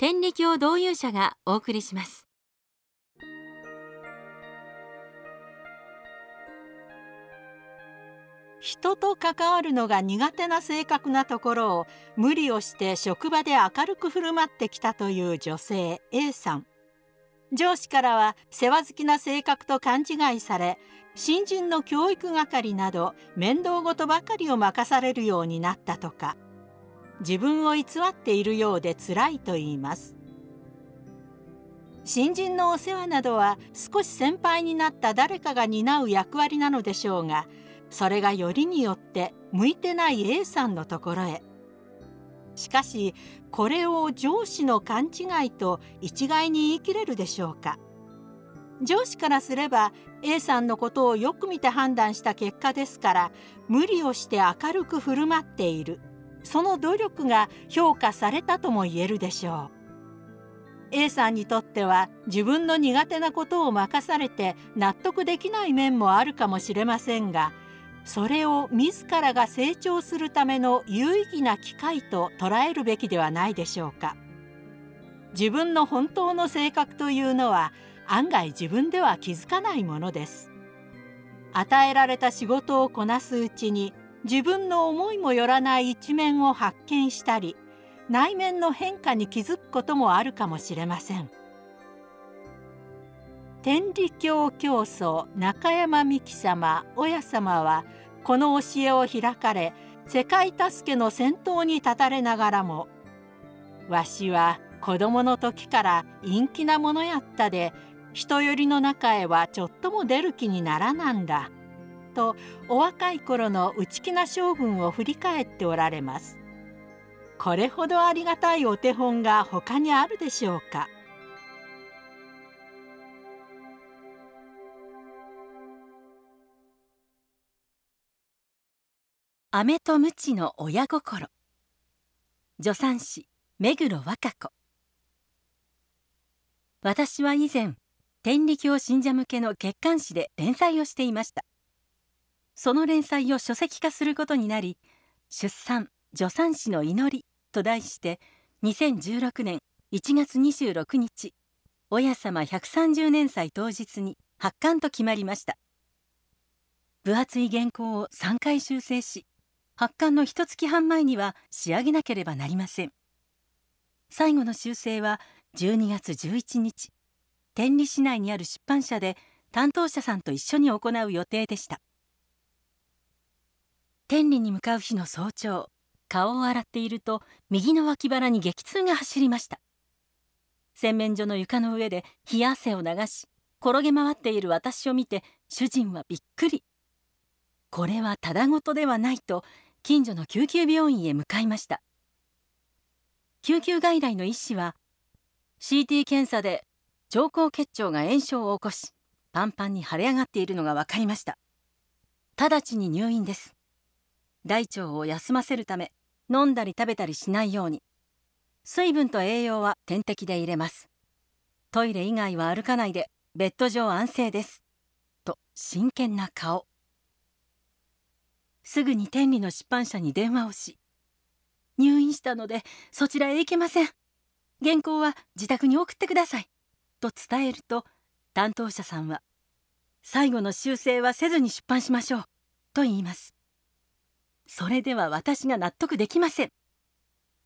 天理教導遊者がお送りします。人と関わるのが苦手な性格なところを無理をして職場で明るく振る舞ってきたという女性 A さん。上司からは世話好きな性格と勘違いされ新人の教育係など面倒事ばかりを任されるようになったとか。自分を偽っているようで辛いと言います。新人のお世話などは少し先輩になった誰かが担う役割なのでしょうがそれがよりによって向いてない A さんのところへ。しかしこれを上司の勘違いと一概に言い切れるでしょうか。上司からすれば A さんのことをよく見て判断した結果ですから無理をして明るく振る舞っている。その努力が評価されたとも言えるでしょう。A さんにとっては自分の苦手なことを任されて納得できない面もあるかもしれませんがそれを自らが成長するための有意義な機会と捉えるべきではないでしょうか。自分の本当の性格というのは案外自分では気づかないものです。与えられた仕事をこなすうちに自分の思いもよらない一面を発見したり内面の変化に気づくこともあるかもしれません。天理教教祖中山美紀様親様はこの教えを開かれ世界助けの先頭に立たれながらも「わしは子供の時から陰気なものやったで人寄りの中へはちょっとも出る気にならなんだ」とお若い頃の内気な性分を振り返っておられます。これほどありがたいお手本が他にあるでしょうか？飴と鞭の親心助産師目黒和歌子私は以前天理教信者向けの月刊誌で連載をしていましたその連載を書籍化することになり出産助産師の祈りと題して2016年1月26日親様130年祭当日に発刊と決まりました。分厚い原稿を3回修正し発刊の一月半前には仕上げなければなりません。最後の修正は12月11日天理市内にある出版社で担当者さんと一緒に行う予定でした。天理に向かう日の早朝顔を洗っていると右の脇腹に激痛が走りました。洗面所の床の上で冷や汗を流し転げ回っている私を見て主人はびっくり。これはただごとではないと近所の救急病院へ向かいました。救急外来の医師は CT 検査で腸高血腸が炎症を起こしパンパンに腫れ上がっているのが分かりました。直ちに入院です。大腸を休ませるため飲んだり食べたりしないように。水分と栄養は点滴で入れます。トイレ以外は歩かないでベッド上安静です。と真剣な顔。すぐに天理の出版社に電話をし入院したのでそちらへ行けません。原稿は自宅に送ってください。と伝えると担当者さんは最後の修正はせずに出版しましょう。と言います。それでは私が納得できません。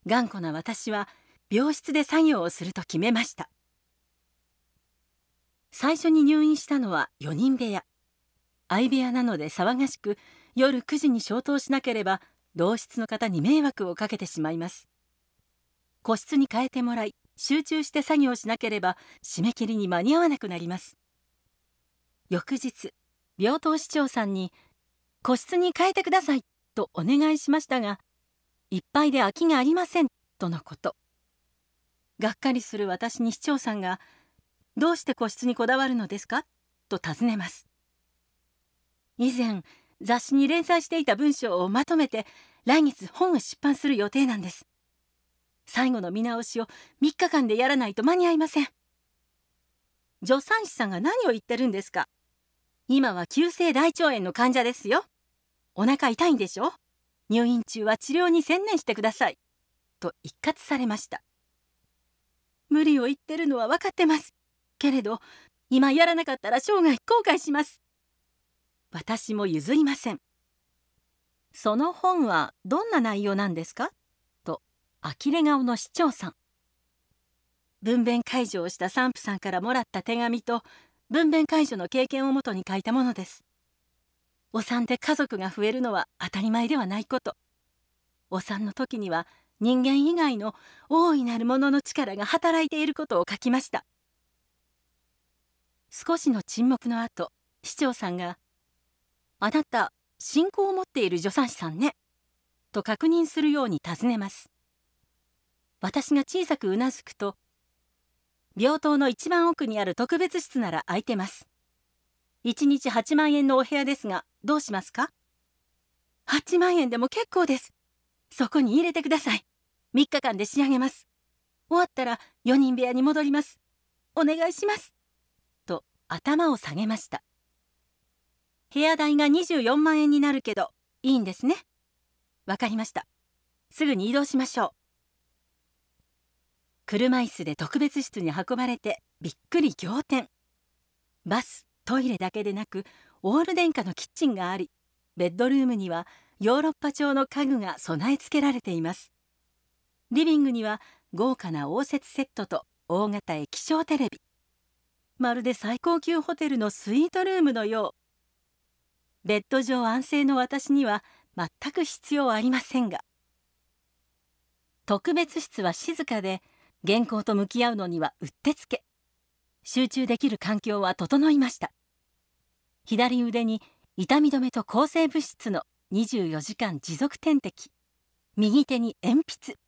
頑固な私は病室で作業をすると決めました。最初に入院したのは4人部屋。相部屋なので騒がしく夜9時に消灯しなければ同室の方に迷惑をかけてしまいます。個室に変えてもらい集中して作業しなければ締め切りに間に合わなくなります。翌日病棟市長さんに個室に変えてください。とお願いしましたがいっぱいで空きがありませんとのこと。がっかりする私に市長さんが「どうして個室にこだわるのですか?」と尋ねます。以前雑誌に連載していた文章をまとめて来月本を出版する予定なんです。最後の見直しを3日間でやらないと間に合いません。助産師さんが何を言ってるんですか。今は急性大腸炎の患者ですよ。お腹痛いんでしょ？入院中は治療に専念してください。と一括されました。無理を言ってるのは分かってます。けれど今やらなかったら生涯後悔します。私も譲りません。その本はどんな内容なんですか？と呆れ顔の市長さん。分娩介助をした産婦さんからもらった手紙と分娩介助の経験をもとに書いたものです。お産で家族が増えるのは当たり前ではないこと。お産の時には人間以外の大いなるものの力が働いていることを書きました。少しの沈黙の後市長さんが「あなた信仰を持っている助産師さんね」と確認するように尋ねます。私が小さくうなずくと病棟の一番奥にある特別室なら空いてます。1日8万円のお部屋ですがどうしますか？8万円でも結構です。そこに入れてください。3日間で仕上げます。終わったら4人部屋に戻ります。お願いします。と頭を下げました。部屋代が24万円になるけどいいんですね。わかりました。すぐに移動しましょう。車椅子で特別室に運ばれてびっくり仰天。バス。トイレだけでなくオール電化のキッチンがありベッドルームにはヨーロッパ調の家具が備え付けられています。リビングには豪華な応接セットと大型液晶テレビ。まるで最高級ホテルのスイートルームのよう。ベッド上安静の私には全く必要ありませんが。特別室は静かで原稿と向き合うのにはうってつけ。集中できる環境は整いました。左腕に痛み止めと抗生物質の24時間持続点滴右手に鉛筆。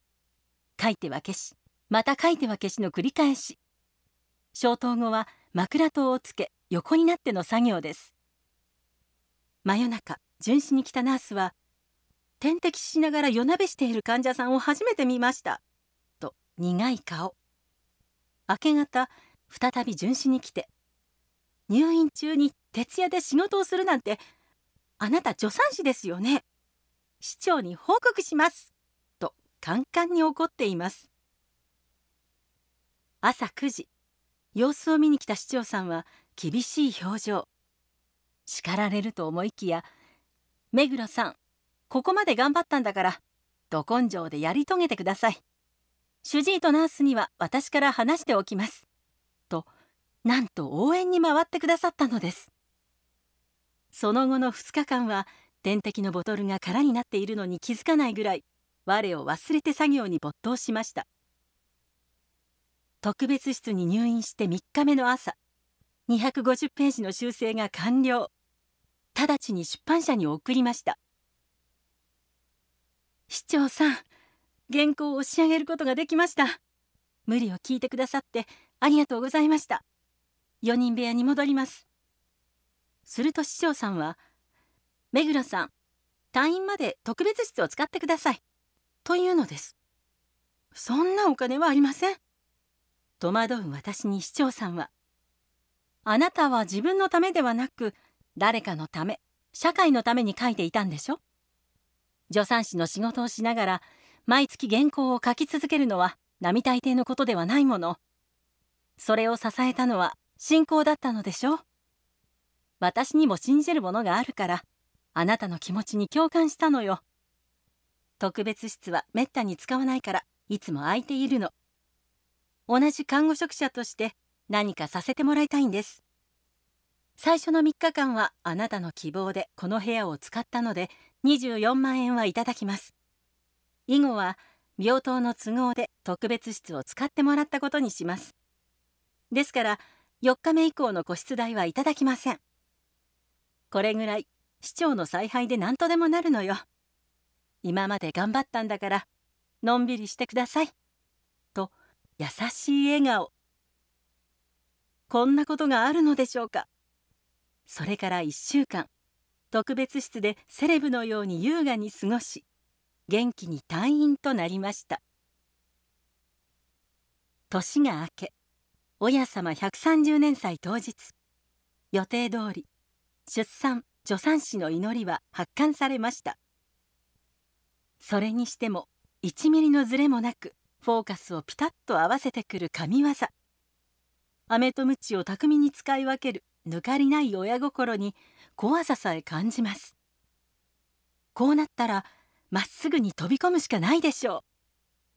書いては消し。また書いては消しの繰り返し。消灯後は枕刀をつけ横になっての作業です。真夜中巡視に来たナースは点滴しながら夜なべしている患者さんを初めて見ました。と苦い顔。明け方再び巡視に来て入院中に徹夜で仕事をするなんてあなた助産師ですよね。市長に報告します。とカンカンに怒っています。朝9時様子を見に来た市長さんは厳しい表情。叱られると思いきや「目黒さんここまで頑張ったんだからど根性でやり遂げてください。主治医とナースには私から話しておきます」となんと応援に回ってくださったのです。その後の2日間は点滴のボトルが空になっているのに気づかないぐらい我を忘れて作業に没頭しました。特別室に入院して3日目の朝250ページの修正が完了。直ちに出版社に送りました。市長さん原稿を仕上げることができました。無理を聞いてくださってありがとうございました。4人部屋に戻ります。すると市長さんは「目黒さん退院まで特別室を使ってください」というのですそんなお金はありません戸惑う私に市長さんは「あなたは自分のためではなく誰かのため社会のために書いていたんでしょ助産師の仕事をしながら毎月原稿を書き続けるのは並大抵のことではないもの。それを支えたのは信仰だったのでしょう。私にも信じるものがあるからあなたの気持ちに共感したのよ。特別室はめったに使わないからいつも空いているの。同じ看護職者として何かさせてもらいたいんです。最初の3日間はあなたの希望でこの部屋を使ったので24万円はいただきます。以後は病棟の都合で特別室を使ってもらったことにします。ですから4日目以降の個室代はいただきません。これぐらい市長の采配で何とでもなるのよ。今まで頑張ったんだからのんびりしてください。と優しい笑顔。こんなことがあるのでしょうか。それから1週間特別室でセレブのように優雅に過ごし元気に退院となりました。年が明け親様130年祭当日。予定通り出産助産師の祈りは発刊されました。それにしても1ミリのズレもなくフォーカスをピタッと合わせてくる神業。飴と鞭を巧みに使い分ける抜かりない親心に怖ささえ感じます。こうなったらまっすぐに飛び込むしかないでしょう。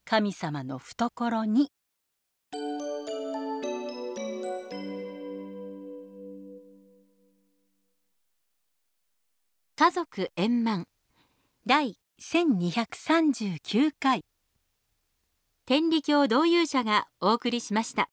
神様の懐に。家族円満第1239回天理教導遊者がお送りしました。